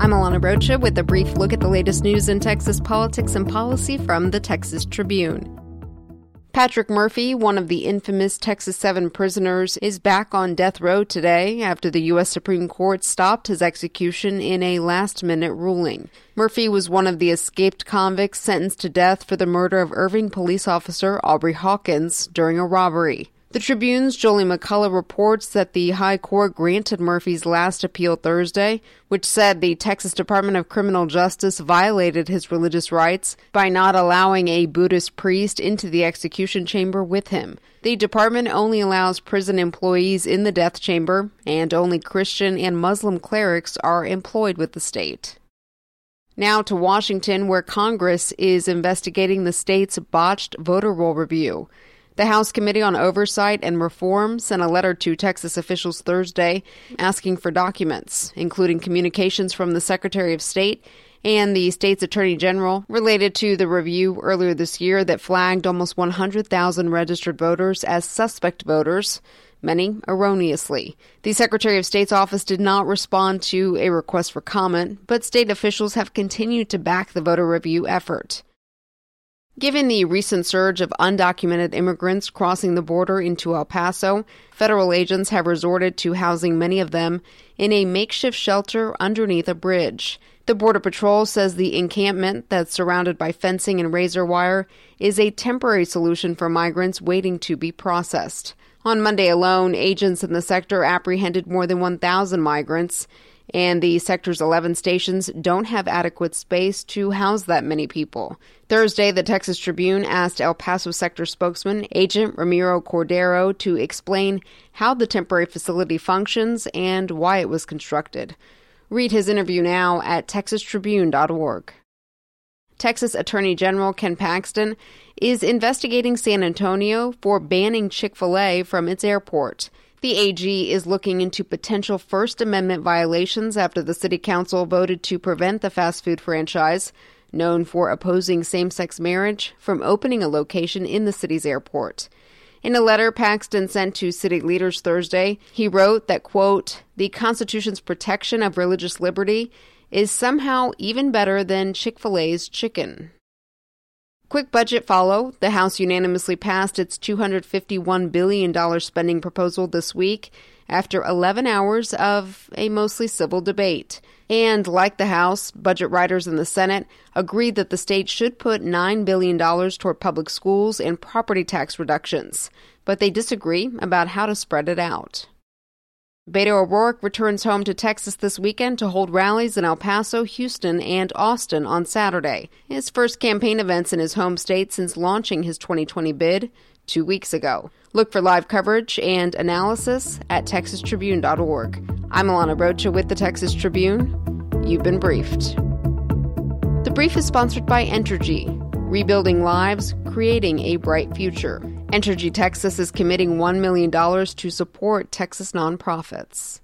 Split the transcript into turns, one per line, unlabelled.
I'm Alana Rocha with a brief look at the latest news in Texas politics and policy from the Texas Tribune. Patrick Murphy, one of the infamous Texas 7 prisoners, is back on death row today after the U.S. Supreme Court stopped his execution in a last minute ruling. Murphy was one of the escaped convicts sentenced to death for the murder of Irving police officer Aubrey Hawkins during a robbery. The Tribune's Jolie McCullough reports that the High Court granted Murphy's last appeal Thursday, which said the Texas Department of Criminal Justice violated his religious rights by not allowing a Buddhist priest into the execution chamber with him. The department only allows prison employees in the death chamber, and only Christian and Muslim clerics are employed with the state. Now to Washington, where Congress is investigating the state's botched voter roll review. The House Committee on Oversight and Reform sent a letter to Texas officials Thursday asking for documents, including communications from the Secretary of State and the state's attorney general related to the review earlier this year that flagged almost 100,000 registered voters as suspect voters, many erroneously. The Secretary of State's office did not respond to a request for comment, but state officials have continued to back the voter review effort. Given the recent surge of undocumented immigrants crossing the border into El Paso, federal agents have resorted to housing many of them in a makeshift shelter underneath a bridge. The Border Patrol says the encampment that's surrounded by fencing and razor wire is a temporary solution for migrants waiting to be processed. On Monday alone, agents in the sector apprehended more than 1,000 migrants and the sector's 11 stations don't have adequate space to house that many people. Thursday, the Texas Tribune asked El Paso sector spokesman Agent Ramiro Cordero to explain how the temporary facility functions and why it was constructed. Read his interview now at texastribune.org. Texas Attorney General Ken Paxton is investigating San Antonio for banning Chick fil A from its airport. The AG is looking into potential First Amendment violations after the City Council voted to prevent the fast food franchise, known for opposing same sex marriage, from opening a location in the city's airport. In a letter Paxton sent to city leaders Thursday, he wrote that, quote, the Constitution's protection of religious liberty is somehow even better than Chick fil A's chicken. Quick budget follow. The House unanimously passed its $251 billion spending proposal this week after 11 hours of a mostly civil debate. And like the House, budget writers in the Senate agreed that the state should put $9 billion toward public schools and property tax reductions. But they disagree about how to spread it out. Beto O'Rourke returns home to Texas this weekend to hold rallies in El Paso, Houston, and Austin on Saturday. His first campaign events in his home state since launching his 2020 bid two weeks ago. Look for live coverage and analysis at texastribune.org. I'm Alana Rocha with the Texas Tribune. You've been briefed. The brief is sponsored by Entergy, rebuilding lives, creating a bright future. Entergy Texas is committing $1 million to support Texas nonprofits.